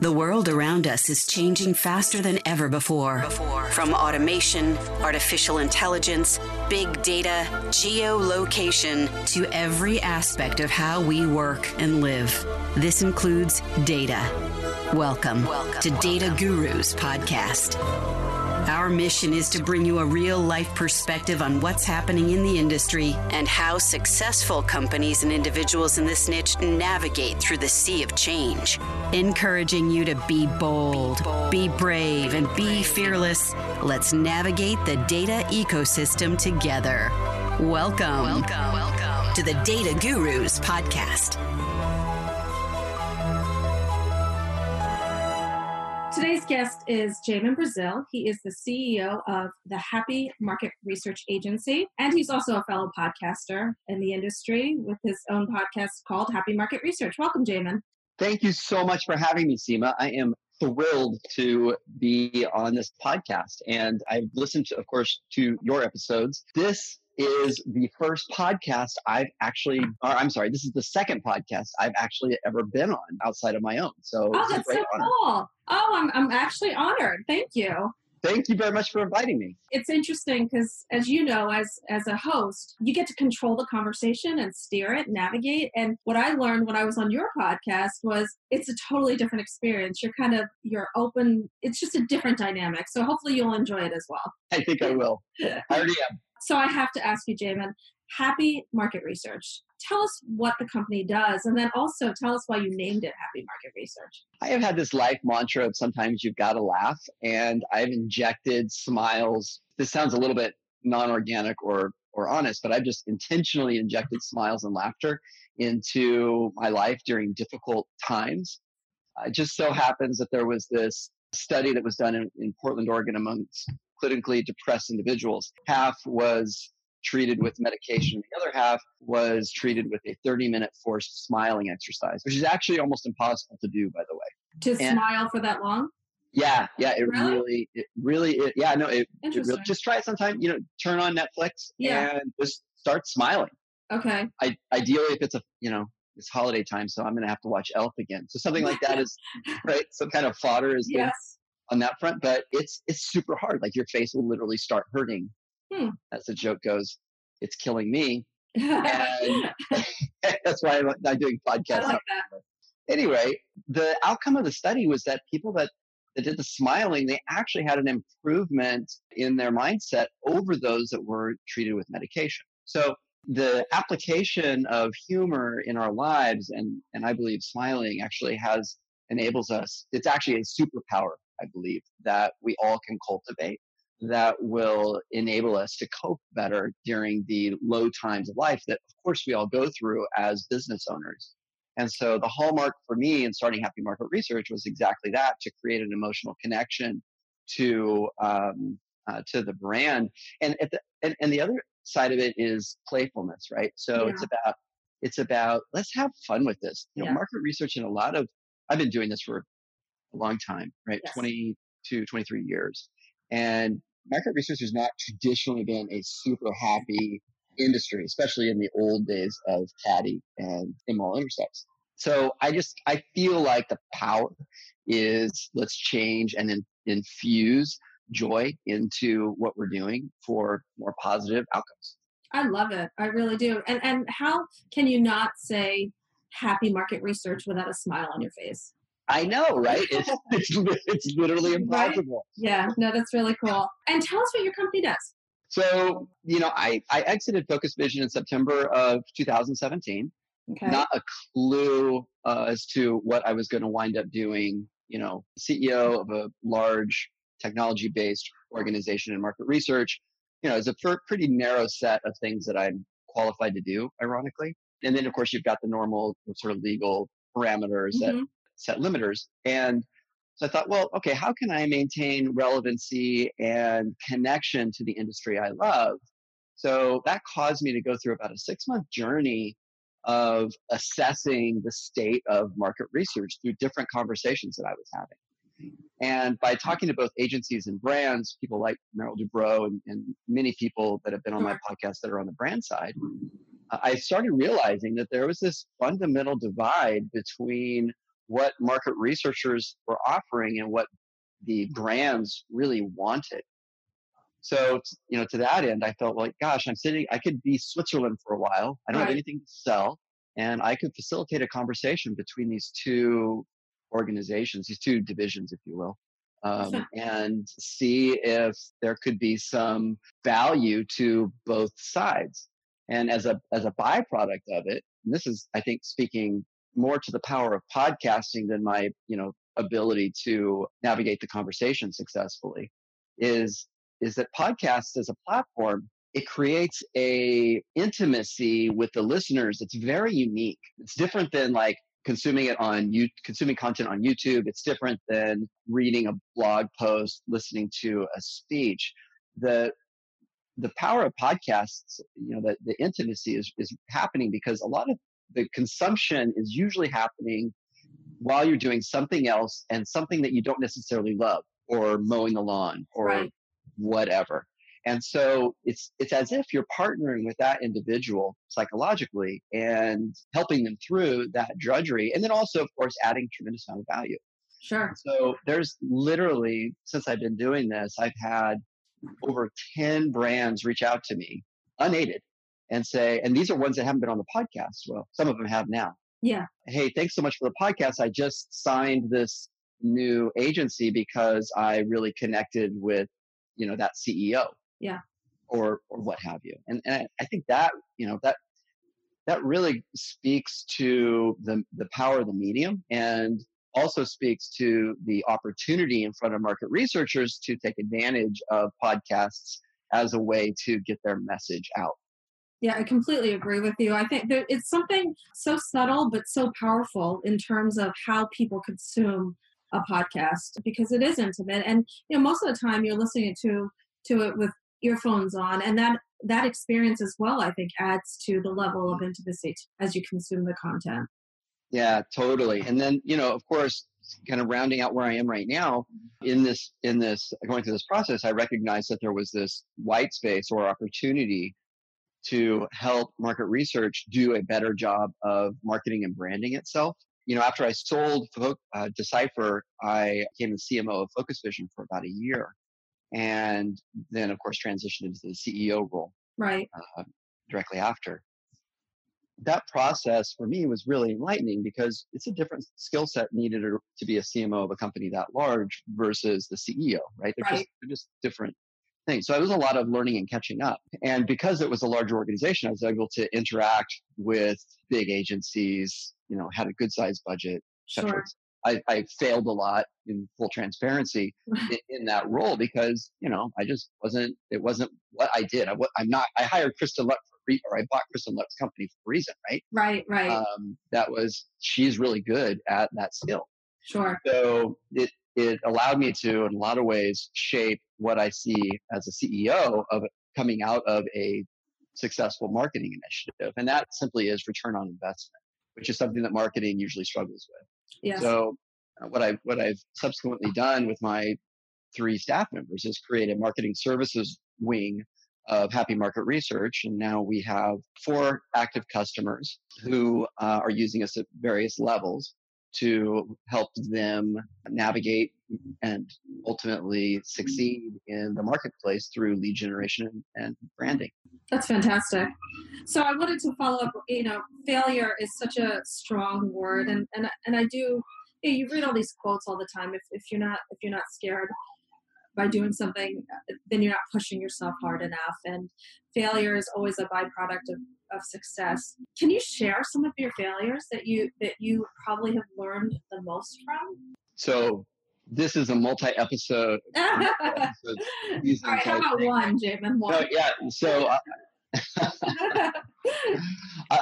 The world around us is changing faster than ever before. From automation, artificial intelligence, big data, geolocation, to every aspect of how we work and live. This includes data. Welcome, Welcome. to Data Gurus Podcast. Our mission is to bring you a real life perspective on what's happening in the industry and how successful companies and individuals in this niche navigate through the sea of change. Encouraging you to be bold, be brave, and be fearless. Let's navigate the data ecosystem together. Welcome, welcome, welcome to the Data Gurus Podcast. Today's guest is Jamin Brazil. He is the CEO of the Happy Market Research Agency, and he's also a fellow podcaster in the industry with his own podcast called Happy Market Research. Welcome, Jamin. Thank you so much for having me, Sima. I am thrilled to be on this podcast, and I've listened, to, of course, to your episodes. This is the first podcast I've actually, or I'm sorry, this is the second podcast I've actually ever been on outside of my own. So, oh, that's so honor. cool. Oh, I'm, I'm actually honored. Thank you. Thank you very much for inviting me. It's interesting because, as you know, as as a host, you get to control the conversation and steer it, navigate. And what I learned when I was on your podcast was it's a totally different experience. You're kind of you're open. It's just a different dynamic. So hopefully you'll enjoy it as well. I think I will. I already am. So I have to ask you, Jamin, Happy Market Research. Tell us what the company does, and then also tell us why you named it Happy Market Research. I have had this life mantra of sometimes you've got to laugh, and I've injected smiles. This sounds a little bit non organic or, or honest, but I've just intentionally injected smiles and laughter into my life during difficult times. It just so happens that there was this study that was done in, in Portland, Oregon amongst clinically depressed individuals. Half was treated with medication. The other half was treated with a 30 minute forced smiling exercise, which is actually almost impossible to do, by the way. To and smile for that long? Yeah, yeah, it really, really it really, it, yeah, no, it, it really, just try it sometime. You know, turn on Netflix yeah. and just start smiling. Okay. I, ideally, if it's a, you know, it's holiday time, so I'm going to have to watch Elf again. So something like that is right. Some kind of fodder is yes. On that front, but it's it's super hard. Like your face will literally start hurting. Hmm. As the joke goes, it's killing me. and that's why I'm not doing podcasts. Like anyway, the outcome of the study was that people that, that did the smiling, they actually had an improvement in their mindset over those that were treated with medication. So the application of humor in our lives and, and I believe smiling actually has enables us, it's actually a superpower I believe, that we all can cultivate that will enable us to cope better during the low times of life that, of course, we all go through as business owners. And so the hallmark for me in starting Happy Market Research was exactly that to create an emotional connection to um, uh, to the brand. And, the, and, and the other side of it is playfulness, right? So yeah. it's about it's about let's have fun with this. You know, yeah. market research in a lot of I've been doing this for a long time, right? Yes. 22, 23 years. And market research has not traditionally been a super happy industry, especially in the old days of CATI and immoral intercepts. So I just, I feel like the power is let's change and then infuse joy into what we're doing for more positive outcomes. I love it. I really do. And and how can you not say happy market research without a smile on your face? I know, right? It's, it's, it's literally impossible. Right? Yeah, no, that's really cool. And tell us what your company does. So, you know, I, I exited Focus Vision in September of 2017. Okay. Not a clue uh, as to what I was going to wind up doing. You know, CEO of a large technology based organization in market research, you know, is a pretty narrow set of things that I'm qualified to do, ironically. And then, of course, you've got the normal sort of legal parameters mm-hmm. that set limiters. And so I thought, well, okay, how can I maintain relevancy and connection to the industry I love? So that caused me to go through about a six month journey of assessing the state of market research through different conversations that I was having. And by talking to both agencies and brands, people like Merrill Dubrow and, and many people that have been on my podcast that are on the brand side, I started realizing that there was this fundamental divide between what market researchers were offering and what the brands really wanted. So, you know, to that end, I felt like, gosh, I'm sitting, I could be Switzerland for a while. I don't right. have anything to sell. And I could facilitate a conversation between these two organizations, these two divisions, if you will, um, and see if there could be some value to both sides. And as a as a byproduct of it, this is, I think, speaking more to the power of podcasting than my, you know, ability to navigate the conversation successfully, is is that podcasts as a platform it creates a intimacy with the listeners that's very unique. It's different than like consuming it on you consuming content on YouTube. It's different than reading a blog post, listening to a speech. The the power of podcasts, you know, the, the intimacy is, is happening because a lot of the consumption is usually happening while you're doing something else and something that you don't necessarily love or mowing the lawn or right. whatever. And so it's it's as if you're partnering with that individual psychologically and helping them through that drudgery, and then also, of course, adding tremendous amount of value. Sure. So there's literally since I've been doing this, I've had over 10 brands reach out to me unaided and say, and these are ones that haven't been on the podcast. Well, some of them have now. Yeah. Hey, thanks so much for the podcast. I just signed this new agency because I really connected with, you know, that CEO yeah or or what have you and, and i think that you know that that really speaks to the the power of the medium and also speaks to the opportunity in front of market researchers to take advantage of podcasts as a way to get their message out yeah, I completely agree with you. I think that it's something so subtle but so powerful in terms of how people consume a podcast because it is intimate. And you know, most of the time you're listening to to it with earphones on and that that experience as well i think adds to the level of intimacy as you consume the content yeah totally and then you know of course kind of rounding out where i am right now in this in this going through this process i recognized that there was this white space or opportunity to help market research do a better job of marketing and branding itself you know after i sold uh, decipher i became the cmo of focus vision for about a year and then of course transitioned into the CEO role right uh, directly after. That process for me was really enlightening because it's a different skill set needed to be a CMO of a company that large versus the CEO, right? They're, right. Just, they're just different things. So it was a lot of learning and catching up. And because it was a larger organization, I was able to interact with big agencies, you know, had a good sized budget, sure. I, I failed a lot in full transparency in, in, that role because you know I just wasn't it wasn't what I did. I, am not. I hired Kristin Luck for or I bought Kristin Luck's company for a reason, right? Right, right. Um, that was she's really good at that skill. Sure. So it it allowed me to, in a lot of ways, shape what I see as a CEO of coming out of a successful marketing initiative, and that simply is return on investment, which is something that marketing usually struggles with. Yes. So uh, what I what I've subsequently done with my three staff members is create a marketing services wing of Happy Market Research, and now we have four active customers who uh, are using us at various levels to help them navigate and ultimately succeed in the marketplace through lead generation and branding. That's fantastic. So I wanted to follow up. You know, failure is such a strong word, and and and I do. You, read all these quotes all the time. If if you're not if you're not scared by doing something, then you're not pushing yourself hard enough. And failure is always a byproduct of, of success. Can you share some of your failures that you that you probably have learned the most from? So this is a multi-episode. All right, how about thing. one, Jamin? One. No, yeah. So uh, I,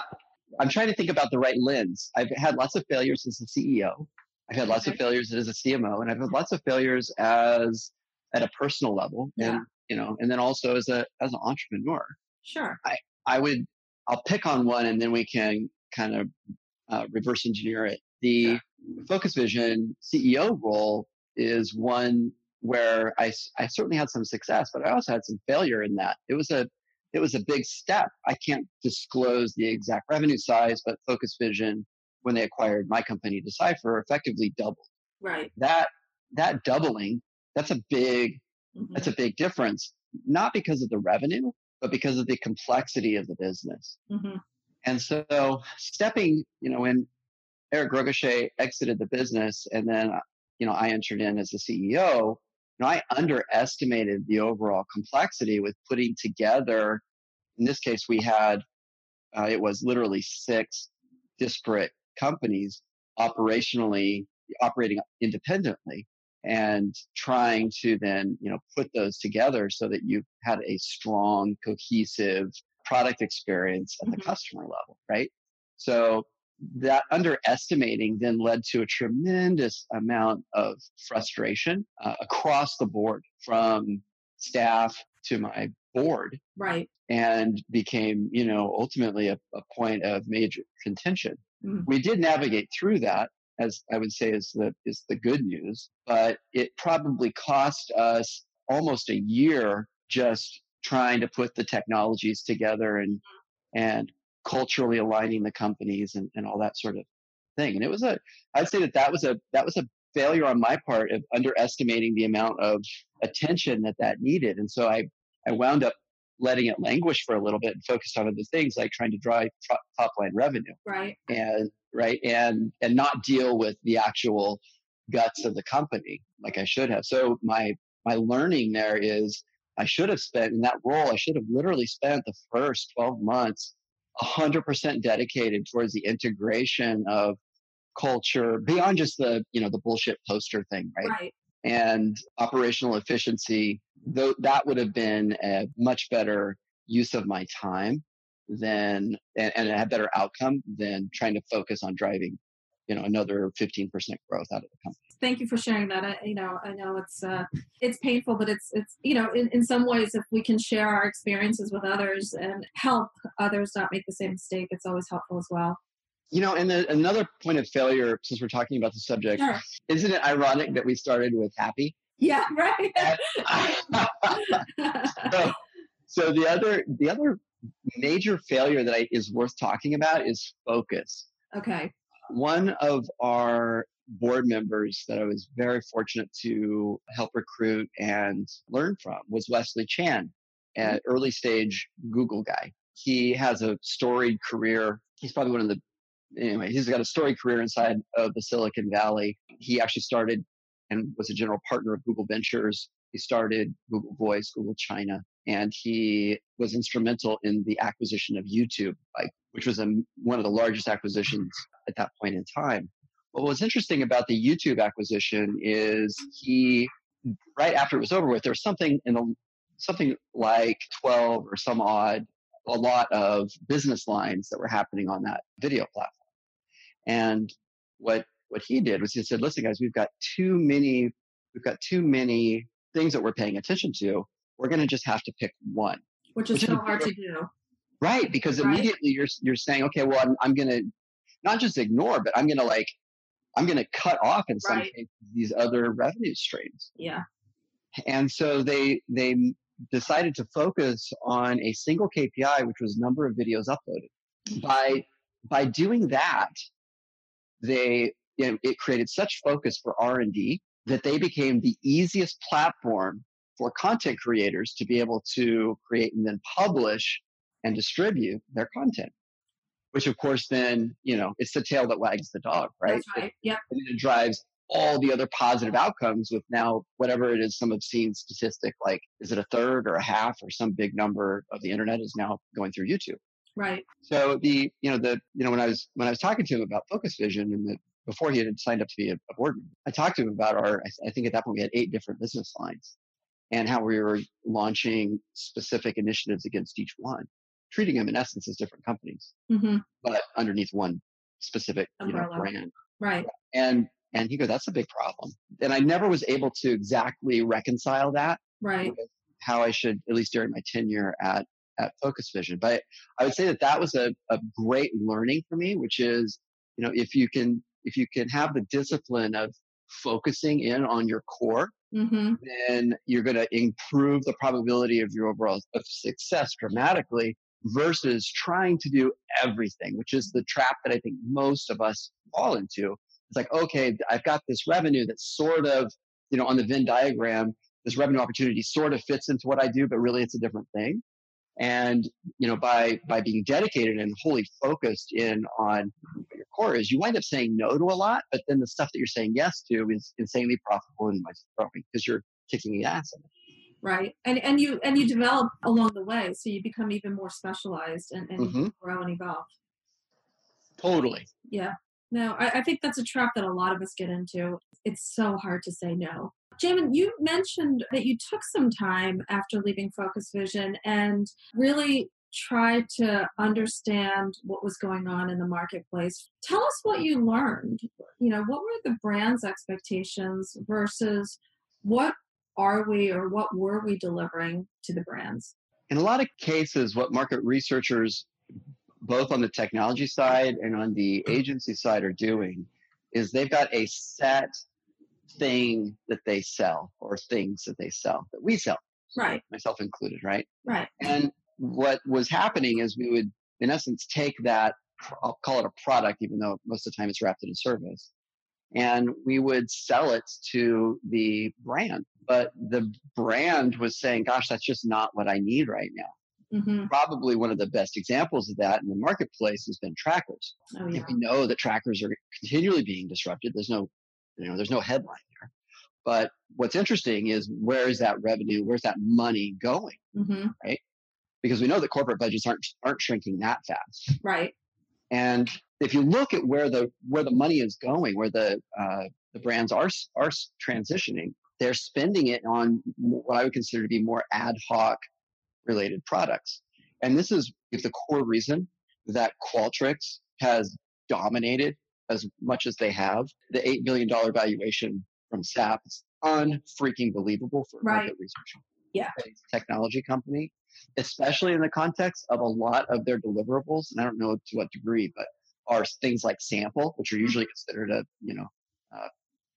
I'm trying to think about the right lens. I've had lots of failures as a CEO. I've had lots of failures as a CMO, and I've had lots of failures as at a personal level, yeah. and you know, and then also as a as an entrepreneur. Sure. I I would I'll pick on one, and then we can kind of uh, reverse engineer it. The yeah. Focus Vision CEO role is one where I, I certainly had some success, but I also had some failure in that. It was a it was a big step. I can't disclose the exact revenue size, but Focus Vision when they acquired my company Decipher effectively doubled. Right. That that doubling, that's a big mm-hmm. that's a big difference, not because of the revenue, but because of the complexity of the business. Mm-hmm. And so stepping, you know, when Eric Rogochet exited the business and then, you know, I entered in as the CEO, you know, I underestimated the overall complexity with putting together, in this case, we had, uh, it was literally six disparate companies operationally operating independently and trying to then you know put those together so that you had a strong cohesive product experience at the mm-hmm. customer level right so that underestimating then led to a tremendous amount of frustration uh, across the board from staff to my board right and became you know ultimately a, a point of major contention mm-hmm. we did navigate through that as I would say is the is the good news. But it probably cost us almost a year just trying to put the technologies together and mm. and culturally aligning the companies and, and all that sort of thing. And it was a I'd say that that was a that was a failure on my part of underestimating the amount of attention that that needed. And so I I wound up letting it languish for a little bit and focused on other things like trying to drive top line revenue. Right. And right and and not deal with the actual guts of the company like I should have. So my my learning there is I should have spent in that role. I should have literally spent the first 12 months 100% dedicated towards the integration of culture beyond just the you know the bullshit poster thing right, right. and operational efficiency though that would have been a much better use of my time than and, and a better outcome than trying to focus on driving you know another 15% growth out of the company. Thank you for sharing that. I, you know i know it's uh it's painful but it's it's you know in, in some ways if we can share our experiences with others and help others not make the same mistake it's always helpful as well. You know and the, another point of failure since we're talking about the subject sure. isn't it ironic that we started with happy? Yeah right. So, so the other the other major failure that I, is worth talking about is focus. Okay. One of our board members that I was very fortunate to help recruit and learn from was Wesley Chan, an mm-hmm. early stage Google guy. He has a storied career. He's probably one of the anyway, he's got a storied career inside of the Silicon Valley. He actually started and was a general partner of Google Ventures. He started Google Voice, Google China, and he was instrumental in the acquisition of YouTube, like, which was a, one of the largest mm-hmm. acquisitions at that point in time. What was interesting about the YouTube acquisition is he, right after it was over with, there was something in the something like 12 or some odd, a lot of business lines that were happening on that video platform. And what what he did was he said, "Listen, guys, we've got too many, we've got too many things that we're paying attention to we're going to just have to pick one. Which is which so hard to do. Right, because right? immediately you're you're saying, okay, well, I'm, I'm going to not just ignore, but I'm going to like I'm going to cut off in some right. cases these other revenue streams. Yeah. And so they they decided to focus on a single KPI, which was number of videos uploaded. Mm-hmm. By by doing that, they you know, it created such focus for R and D that they became the easiest platform for content creators to be able to create and then publish and distribute their content which of course then you know it's the tail that wags the dog right? That's right. Yep. And it drives all the other positive outcomes with now whatever it is some obscene statistic like is it a third or a half or some big number of the internet is now going through youtube. Right. So the you know the you know when i was when i was talking to him about focus vision and the before he had signed up to be a, a board member i talked to him about our I think at that point we had eight different business lines and how we were launching specific initiatives against each one, treating them in essence as different companies, mm-hmm. but underneath one specific you know, brand. Right. And and he goes, that's a big problem. And I never was able to exactly reconcile that. Right. How I should, at least during my tenure at at Focus Vision. But I would say that that was a, a great learning for me, which is, you know, if you can if you can have the discipline of focusing in on your core mm-hmm. then you're going to improve the probability of your overall of success dramatically versus trying to do everything, which is the trap that I think most of us fall into. It's like, okay, I've got this revenue that's sort of, you know, on the Venn diagram, this revenue opportunity sort of fits into what I do, but really it's a different thing. And, you know, by, by being dedicated and wholly focused in on what your core is, you wind up saying no to a lot, but then the stuff that you're saying yes to is insanely profitable and growing because you're kicking the ass in it. Right. And and you and you develop along the way so you become even more specialized and, and mm-hmm. grow and evolve. Totally. Yeah no I, I, think that's a trap that a lot of us get into it's so hard to say no Jamin, you mentioned that you took some time after leaving Focus Vision and really tried to understand what was going on in the marketplace. Tell us what you learned. You know, what were the brand's expectations versus what are we or what were we delivering to the brands? In a lot of cases, what market researchers, both on the technology side and on the agency side, are doing is they've got a set thing that they sell or things that they sell that we sell. Right. Myself included, right? Right. And what was happening is we would, in essence, take that, I'll call it a product, even though most of the time it's wrapped in a service, and we would sell it to the brand but the brand was saying, gosh, that's just not what I need right now. Mm-hmm. Probably one of the best examples of that in the marketplace has been trackers. Oh, yeah. We know that trackers are continually being disrupted. There's no, you know, there's no headline there. But what's interesting is where is that revenue? Where's that money going? Mm-hmm. Right? Because we know that corporate budgets aren't aren't shrinking that fast. Right. And if you look at where the where the money is going, where the uh, the brands are are transitioning, they're spending it on what I would consider to be more ad hoc related products. And this is the core reason that Qualtrics has dominated as much as they have. The $8 billion valuation from SAP is unfreaking believable for right. market research. Yeah. Technology company, especially in the context of a lot of their deliverables. And I don't know to what degree, but are things like sample, which are usually considered a, you know, uh,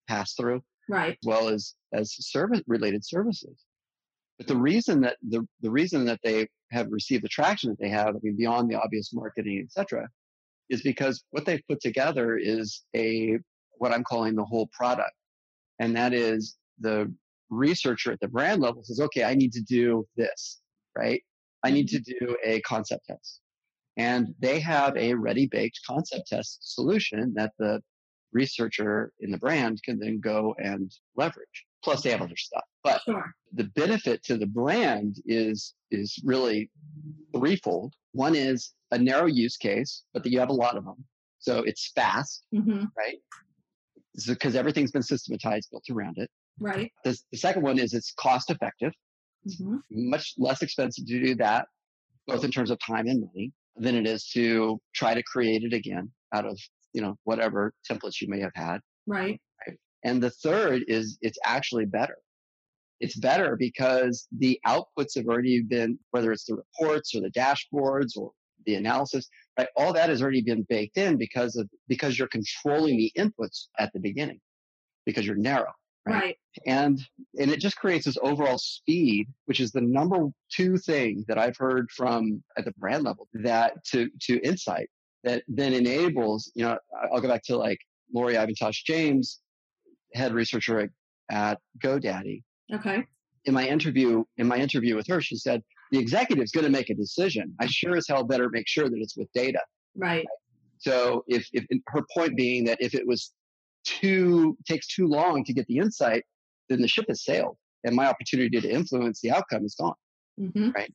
pass through right as well as as service related services but the reason that the, the reason that they have received the traction that they have i mean beyond the obvious marketing etc is because what they've put together is a what i'm calling the whole product and that is the researcher at the brand level says okay i need to do this right i need to mm-hmm. do a concept test and they have a ready baked concept test solution that the researcher in the brand can then go and leverage. Plus they have other stuff. But sure. the benefit to the brand is is really threefold. One is a narrow use case, but that you have a lot of them. So it's fast, mm-hmm. right? Because everything's been systematized, built around it. Right. The, the second one is it's cost effective, mm-hmm. much less expensive to do that, both in terms of time and money, than it is to try to create it again out of you know, whatever templates you may have had. Right. right. And the third is it's actually better. It's better because the outputs have already been, whether it's the reports or the dashboards or the analysis, right? All that has already been baked in because of, because you're controlling the inputs at the beginning because you're narrow. Right? right. And and it just creates this overall speed, which is the number two thing that I've heard from at the brand level that to to insight that then enables, you know, I'll go back to like Lori Ivantosh James, head researcher at, at GoDaddy. Okay. In my interview, in my interview with her, she said, the executive's going to make a decision. I sure as hell better make sure that it's with data. Right. So if, if her point being that if it was too, takes too long to get the insight, then the ship has sailed and my opportunity to influence the outcome is gone. Mm-hmm. Right.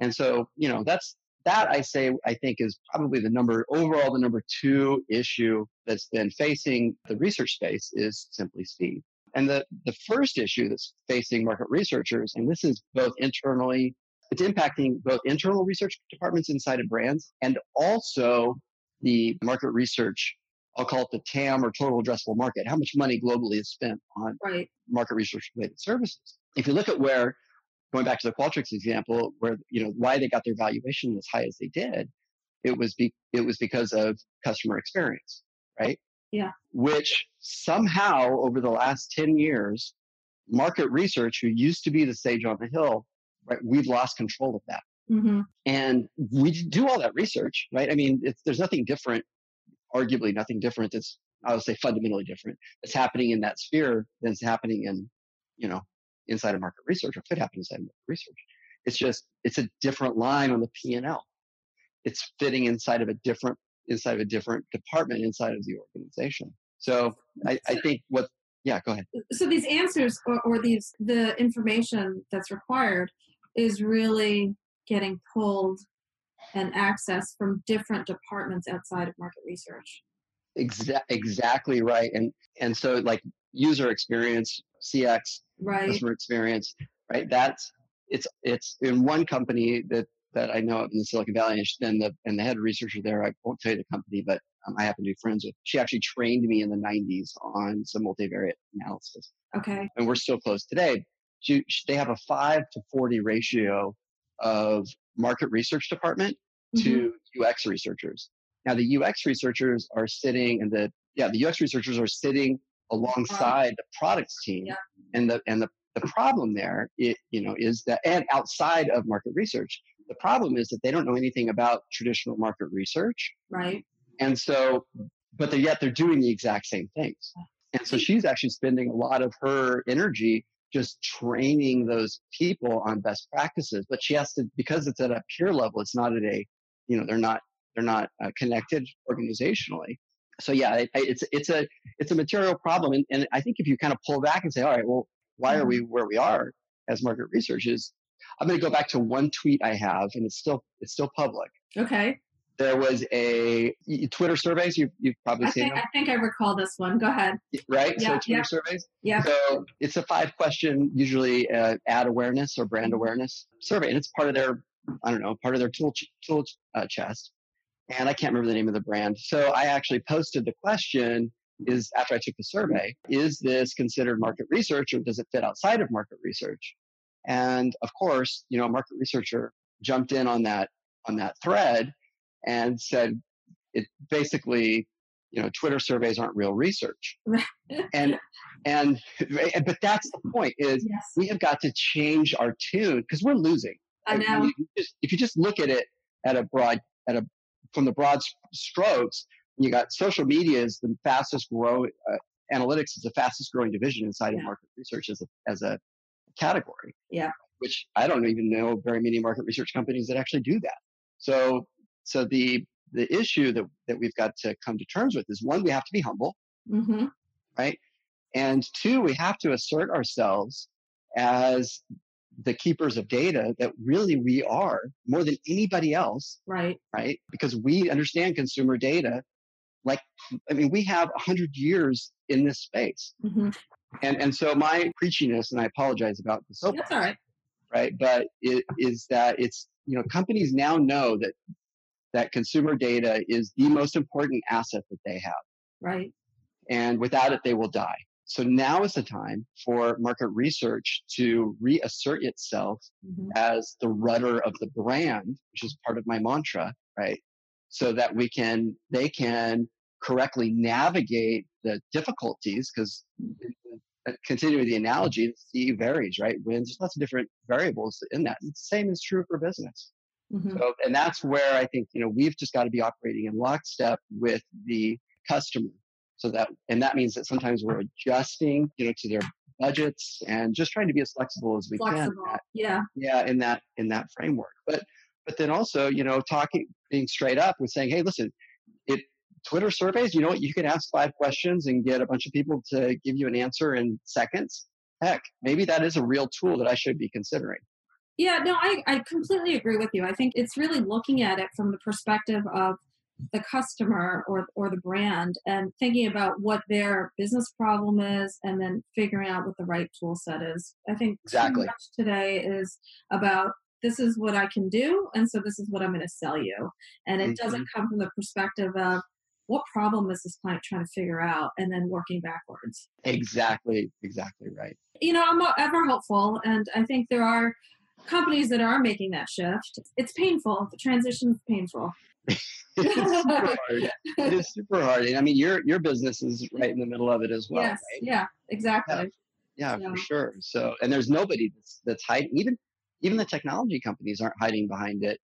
And so, you know, that's, that I say, I think is probably the number overall, the number two issue that's been facing the research space is simply speed. And the, the first issue that's facing market researchers, and this is both internally, it's impacting both internal research departments inside of brands and also the market research I'll call it the TAM or total addressable market. How much money globally is spent on right. market research related services? If you look at where going back to the Qualtrics example, where you know why they got their valuation as high as they did, it was be, it was because of customer experience, right? Yeah. Which somehow over the last ten years, market research, who used to be the sage on the hill, right, we've lost control of that. Mm-hmm. And we do all that research, right? I mean, there's nothing different, arguably nothing different that's, I would say fundamentally different that's happening in that sphere than is happening in, you know, inside of market research or could happen inside of market research. It's just, it's a different line on the P&L. It's fitting inside of a different, inside of a different department inside of the organization. So I, I think what, yeah, go ahead. Uh, so these answers or, or these, the information that's required is really getting pulled and access from different departments outside of market research. Exa- exactly right. And and so like user experience, CX, right. customer experience, right? That's it's it's in one company that that I know of in the Silicon Valley, and the and the head researcher there, I won't tell you the company, but um, I happen to be friends with. She actually trained me in the '90s on some multivariate analysis. Okay. And we're still close today. She, she, they have a five to forty ratio of market research department mm-hmm. to UX researchers. Now the UX researchers are sitting and the yeah the UX researchers are sitting alongside the products team yeah. and the and the the problem there it, you know is that and outside of market research the problem is that they don't know anything about traditional market research right and so but they're yet they're doing the exact same things and so she's actually spending a lot of her energy just training those people on best practices. But she has to, because it's at a peer level, it's not at a, you know, they're not, they're not uh, connected organizationally. So yeah, it, it's, it's a, it's a material problem. And, and I think if you kind of pull back and say, all right, well, why are we mm-hmm. where we are as market research is, I'm going to go back to one tweet I have and it's still, it's still public. Okay there was a Twitter surveys. You've, you've probably I seen think, them. I think I recall this one. Go ahead. Right? Yeah, so Twitter yeah. surveys? Yeah. So it's a five question, usually uh, ad awareness or brand mm-hmm. awareness survey. And it's part of their, I don't know, part of their tool, tool uh, chest. And I can't remember the name of the brand. So I actually posted the question is after I took the survey, is this considered market research or does it fit outside of market research? And of course, you know, a market researcher jumped in on that on that thread and said it basically you know twitter surveys aren't real research and and but that's the point is yes. we have got to change our tune because we're losing i know I mean, if, you just, if you just look at it at a broad at a from the broad strokes you got social media is the fastest growing uh, analytics is the fastest growing division inside yeah. of market research as a as a category yeah which i don't even know very many market research companies that actually do that so so the the issue that that we've got to come to terms with is one, we have to be humble, mm-hmm. right? And two, we have to assert ourselves as the keepers of data that really we are more than anybody else. Right. Right. Because we understand consumer data. Like, I mean, we have a hundred years in this space. Mm-hmm. And, and so my preachiness, and I apologize about the soap. That's all right. Right. But it is that it's, you know, companies now know that that consumer data is the most important asset that they have. Right. And without it, they will die. So now is the time for market research to reassert itself mm-hmm. as the rudder of the brand, which is part of my mantra, right? So that we can, they can correctly navigate the difficulties because uh, continuing the analogy, the sea varies, right? When there's lots of different variables in that. It's the same is true for business. Mm-hmm. So, and that's where I think, you know, we've just got to be operating in lockstep with the customer. So that, and that means that sometimes we're adjusting, you know, to their budgets and just trying to be as flexible as we flexible. can. yeah. Yeah. In that, in that framework. But, but then also, you know, talking, being straight up with saying, Hey, listen, it, Twitter surveys, you know what? You can ask five questions and get a bunch of people to give you an answer in seconds. Heck, maybe that is a real tool that I should be considering. Yeah, no, I, I completely agree with you. I think it's really looking at it from the perspective of the customer or or the brand and thinking about what their business problem is and then figuring out what the right tool set is. I think exactly today is about this is what I can do and so this is what I'm going to sell you. And it mm-hmm. doesn't come from the perspective of what problem is this client trying to figure out and then working backwards. Exactly, exactly right. You know, I'm ever hopeful and I think there are companies that are making that shift. It's painful. The transition is painful. it's super hard. It is super hard. And I mean, your your business is right in the middle of it as well. Yes. Right? Yeah. Exactly. Yeah. Yeah, yeah, for sure. So, and there's nobody that's that's hiding. Even even the technology companies aren't hiding behind it.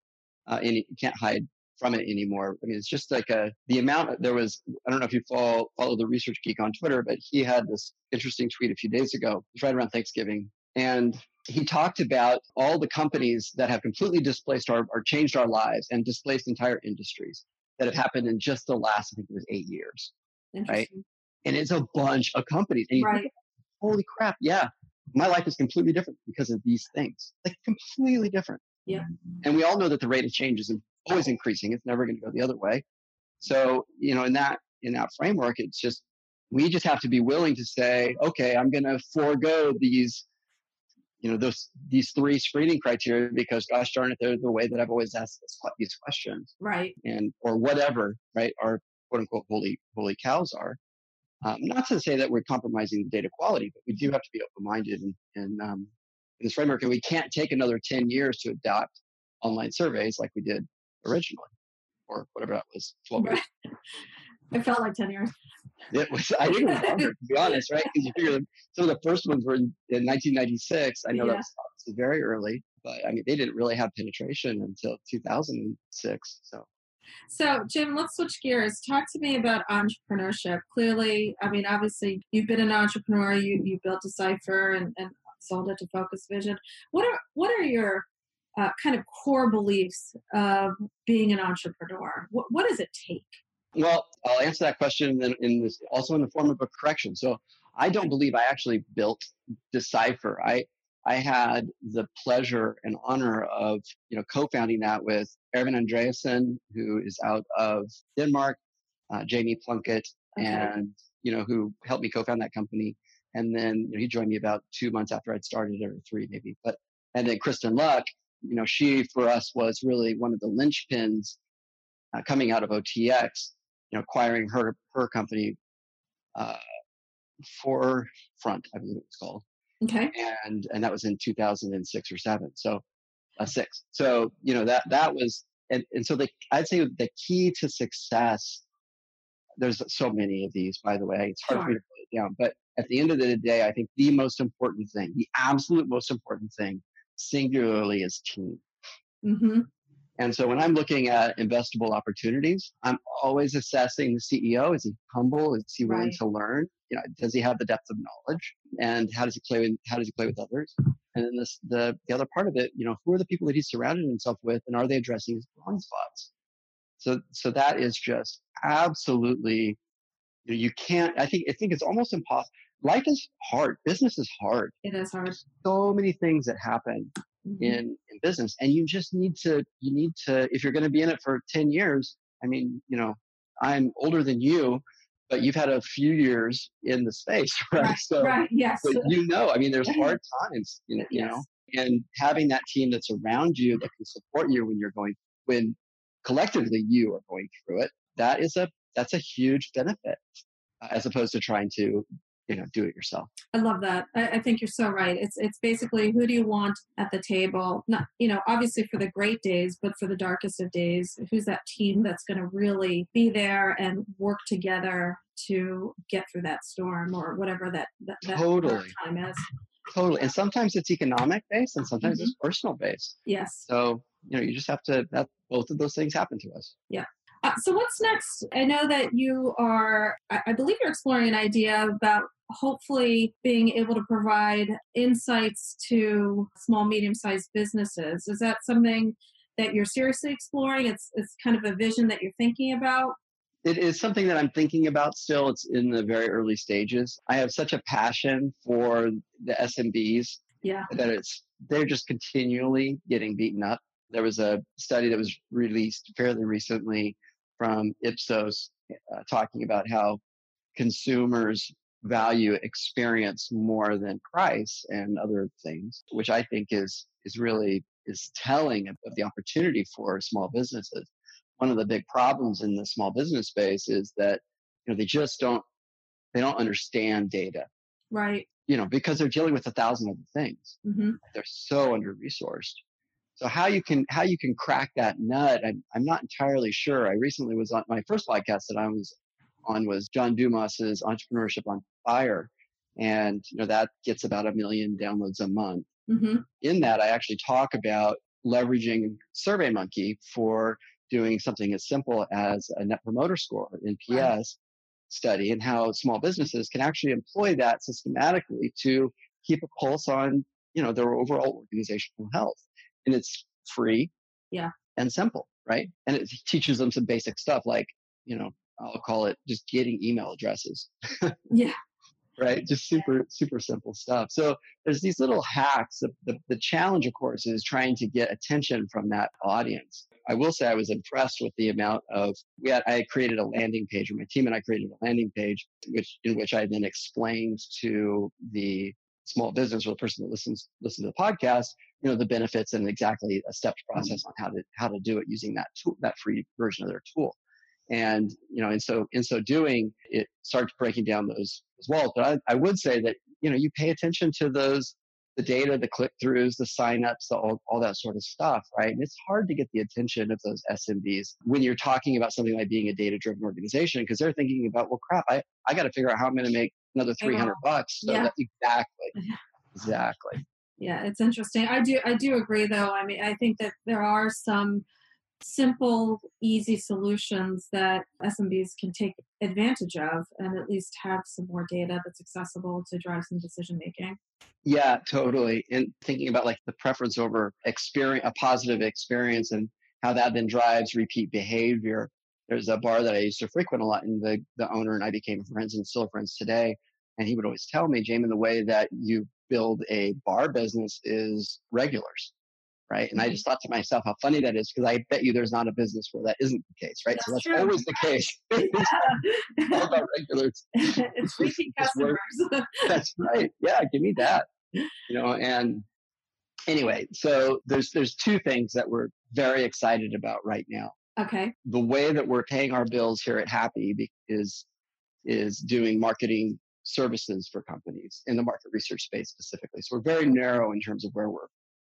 Uh, and you can't hide from it anymore. I mean, it's just like a, the amount there was, I don't know if you follow, follow the research geek on Twitter, but he had this interesting tweet a few days ago. Right around Thanksgiving. And he talked about all the companies that have completely displaced our, or changed our lives and displaced entire industries that have happened in just the last, I think it was eight years. Right. And it's a bunch of companies. And right. Think, holy crap. Yeah. My life is completely different because of these things. Like completely different. Yeah. And we all know that the rate of change is always increasing. It's never going to go the other way. So, you know, in that, in that framework, it's just, we just have to be willing to say, okay, I'm going to forego these, you know, those, these three screening criteria because gosh darn it, they're the way that I've always asked this, these questions. Right. And, or whatever, right. Our quote unquote holy, holy cows are. Um, not to say that we're compromising the data quality, but we do have to be open-minded and, and um, in this framework, and we can't take another 10 years to adopt online surveys like we did originally, or whatever that was, 12 years. It felt like 10 years. It was, I didn't remember, to be honest, right? Because you figure some of the first ones were in, in 1996. I know yeah. that was very early, but I mean, they didn't really have penetration until 2006. So. So, Jim, let's switch gears. Talk to me about entrepreneurship. Clearly, I mean, obviously, you've been an entrepreneur. You you built Decipher and, and sold it to Focus Vision. What are what are your uh, kind of core beliefs of being an entrepreneur? What, what does it take? Well, I'll answer that question in, in this also in the form of a correction. So I don't believe I actually built Decipher. I I had the pleasure and honor of you know co-founding that with Ervin Andreasen, who is out of Denmark, uh, Jayme Plunkett, okay. and you know who helped me co-found that company. And then you know, he joined me about two months after I'd started, or three maybe. But and then Kristin Luck, you know, she for us was really one of the linchpins uh, coming out of OTX, you know, acquiring her her company, uh, Forefront, I believe it was called. Okay. And and that was in 2006 or seven. So, uh, six. So you know that that was and and so the I'd say the key to success. There's so many of these, by the way. It's hard sure. for me to put it down, but at the end of the day, I think the most important thing, the absolute most important thing singularly as team. Mm-hmm. And so when I'm looking at investable opportunities, I'm always assessing the CEO. Is he humble? Is he willing right. to learn? You know, does he have the depth of knowledge? And how does he play with, how does he play with others? And then this, the, the other part of it, you know, who are the people that he's surrounded himself with and are they addressing his blind spots? So, so that is just absolutely, you, know, you can't, I think, I think it's almost impossible life is hard. Business is hard. It is hard. So many things that happen mm-hmm. in, in business and you just need to, you need to, if you're going to be in it for 10 years, I mean, you know, I'm older than you, but you've had a few years in the space, right? right so, right, yes. But you know, I mean, there's hard times, you know, you know, and having that team that's around you that can support you when you're going, when collectively you are going through it, that is a, that's a huge benefit as opposed to trying to you know do it yourself. I love that. I, I, think you're so right. It's it's basically who do you want at the table? Not you know obviously for the great days but for the darkest of days who's that team that's going to really be there and work together to get through that storm or whatever that that, that totally. time is? Totally. And sometimes it's economic based and sometimes mm-hmm. it's personal based. Yes. So you know you just have to that both of those things happen to us. Yeah uh, so what's next? I know that you are, I, I believe you're exploring an idea about hopefully being able to provide insights to small, medium sized businesses. Is that something that you're seriously exploring? It's, it's kind of a vision that you're thinking about? It is something that I'm thinking about still. It's in the very early stages. I have such a passion for the SMBs yeah. that it's they're just continually getting beaten up. There was a study that was released fairly recently from Ipsos uh, talking about how consumers value experience more than price and other things, which I think is is really is telling of, the opportunity for small businesses. One of the big problems in the small business space is that you know they just don't they don't understand data. Right. You know, because they're dealing with a thousand other things. Mm-hmm. They're so under resourced. So how you can how you can crack that nut, I'm, I'm not entirely sure. I recently was on my first podcast that I was on was John Dumas's Entrepreneurship on Fire, and you know that gets about a million downloads a month. Mm-hmm. In that, I actually talk about leveraging SurveyMonkey for doing something as simple as a net promoter score NPS right. study and how small businesses can actually employ that systematically to keep a pulse on, you know, their overall organizational health. And it's free yeah. and simple, right? And it teaches them some basic stuff like, you know, I'll call it just getting email addresses. yeah right? Just super, super simple stuff. So there's these little hacks. The, the, the, challenge, of course, is trying to get attention from that audience. I will say I was impressed with the amount of we had I created a landing page, or my team and I created a landing page, which in which I then explained to the small business or the person that listens listen to the podcast, you know, the benefits and exactly a stepped mm-hmm. process on how to how to do it using that tool, that free version of their tool. And, you know, and so in so doing, it starts breaking down those, those walls. But I, I would say that, you know, you pay attention to those, the data, the click throughs, the signups, the, all, all that sort of stuff, right? And it's hard to get the attention of those SMBs when you're talking about something like being a data driven organization because they're thinking about, well, crap, I, I got to figure out how I'm going to make another 300 bucks. So yeah. exactly. Exactly. Yeah, it's interesting. I do I do agree though. I mean, I think that there are some simple, easy solutions that SMBs can take advantage of and at least have some more data that's accessible to drive some decision making. Yeah, totally. And thinking about like the preference over experience, a positive experience and how that then drives repeat behavior. There's a bar that I used to frequent a lot and the, the owner and I became friends and still friends today. And he would always tell me, Jamin, the way that you build a bar business is regulars right? And I mm-hmm. just thought to myself how funny that is because I bet you there's not a business where that isn't the case, right? That's so that's true. always the case. all about regulars. it's repeat customers. that's right. Yeah, give me that. You know, and anyway, so there's there's two things that we're very excited about right now. Okay. The way that we're paying our bills here at Happy is is doing marketing services for companies in the market research space specifically. So we're very narrow in terms of where we're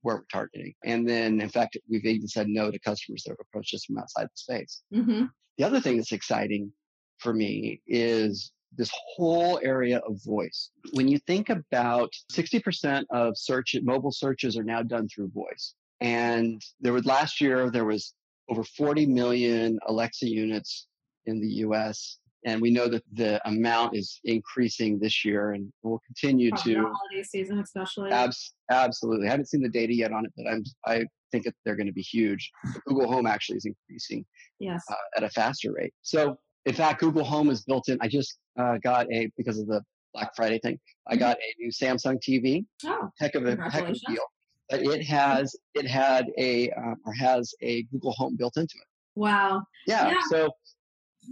where we're targeting. And then, in fact, we've even said no to customers that have approached us from outside the space. Mm-hmm. The other thing that's exciting for me is this whole area of voice. When you think about 60% of search, mobile searches are now done through voice. And there was last year, there was over 40 million Alexa units in the US and we know that the amount is increasing this year and will continue Probably to holiday season especially. Abs- absolutely. I haven't seen the data yet on it but i'm i think that they're going to be huge. Google home actually is increasing yes. uh, at a faster rate. So in fact google home is built in i just uh, got a because of the black friday thing i mm-hmm. got a new samsung tv oh heck of a heck of a deal but it has it had a uh, or has a google home built into it wow yeah. yeah. so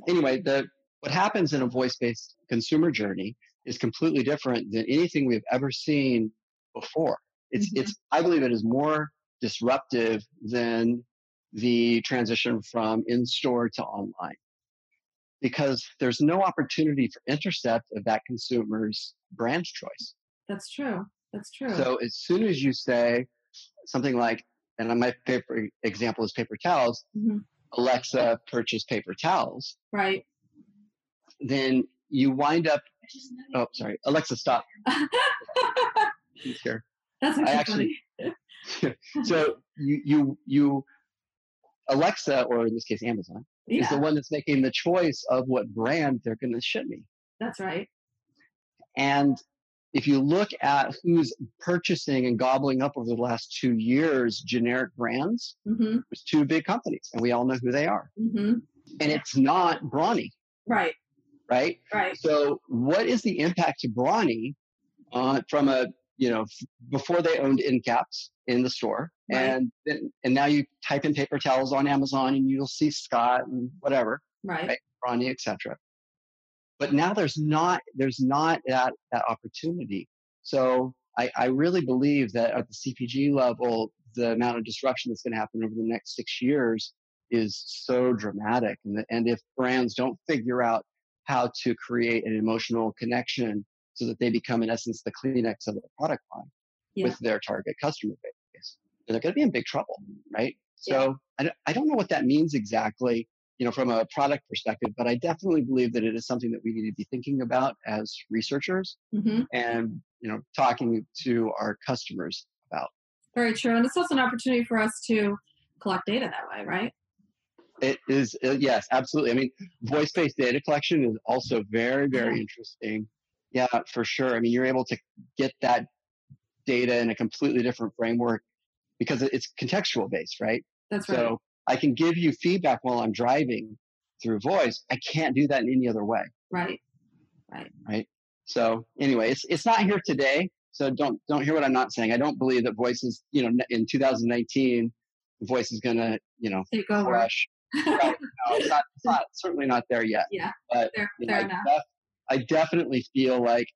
anyway the what happens in a voice-based consumer journey is completely different than anything we've ever seen before. It's, mm-hmm. it's, I believe it is more disruptive than the transition from in-store to online because there's no opportunity for intercept of that consumer's brand choice. That's true. That's true. So as soon as you say something like, and my favorite example is paper towels, mm-hmm. Alexa purchase paper towels. Right then you wind up. Oh, sorry, Alexa, stop. here. That's actually. so you you you Alexa, or in this case Amazon, yeah. is the one that's making the choice of what brand they're going to ship me. That's right. And if you look at who's purchasing and gobbling up over the last two years generic brands, mm-hmm. there's two big companies, and we all know who they are. Mm-hmm. And it's not Brawny. Right right? Right. So, what is the impact to Brawny uh, from a you know f- before they owned end caps in the store, right. and then, and now you type in paper towels on Amazon and you'll see Scott and whatever, right? right? Brawny, etc. But now there's not there's not that that opportunity. So I, I really believe that at the CPG level, the amount of disruption that's going to happen over the next six years is so dramatic. And, the, and if brands don't figure out how to create an emotional connection so that they become, in essence, the Kleenex of the product line yeah. with their target customer base. They're going to be in big trouble, right? So yeah. I, I don't know what that means exactly, you know, from a product perspective, but I definitely believe that it is something that we need to be thinking about as researchers mm-hmm. and, you know, talking to our customers about. Very true. And it's also an opportunity for us to collect data that way, right? It is, uh, yes, absolutely. I mean, voice based data collection is also very, very yeah. interesting. Yeah, for sure. I mean, you're able to get that data in a completely different framework because it's contextual based, right? That's right. So I can give you feedback while I'm driving through voice. I can't do that in any other way. Right. Right. Right. So anyway, it's it's not here today. So don't don't hear what I'm not saying. I don't believe that voice is you know in 2019 voice is gonna you know take over. Crush. no, it's not, it's not certainly not there yet. Yeah. But fair, you know, fair I, enough. Def- I definitely feel like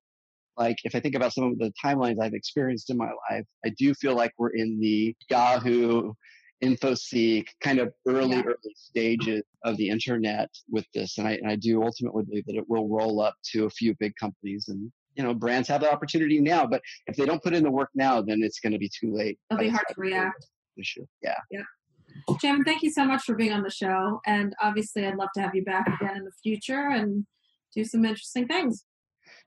like if I think about some of the timelines I've experienced in my life, I do feel like we're in the Yahoo, InfoSeek kind of early, yeah. early stages of the internet with this. And I, and I do ultimately believe that it will roll up to a few big companies and, you know, brands have the opportunity now, but if they don't put in the work now, then it's going to be too late. It'll be hard to react. Issue. Yeah. Yeah. Jim, thank you so much for being on the show. And obviously, I'd love to have you back again in the future and do some interesting things.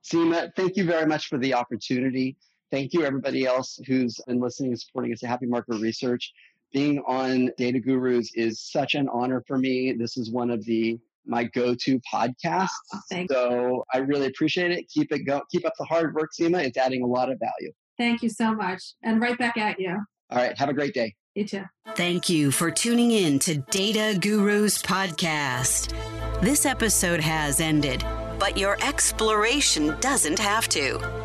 Sima, thank you very much for the opportunity. Thank you, everybody else who's been listening and supporting us at Happy Market Research. Being on Data Gurus is such an honor for me. This is one of the my go-to podcasts. Oh, so I really appreciate it. Keep it go. Keep up the hard work, Sima. It's adding a lot of value. Thank you so much, and right back at you. All right. Have a great day. You too. Thank you for tuning in to Data Gurus podcast. This episode has ended but your exploration doesn't have to.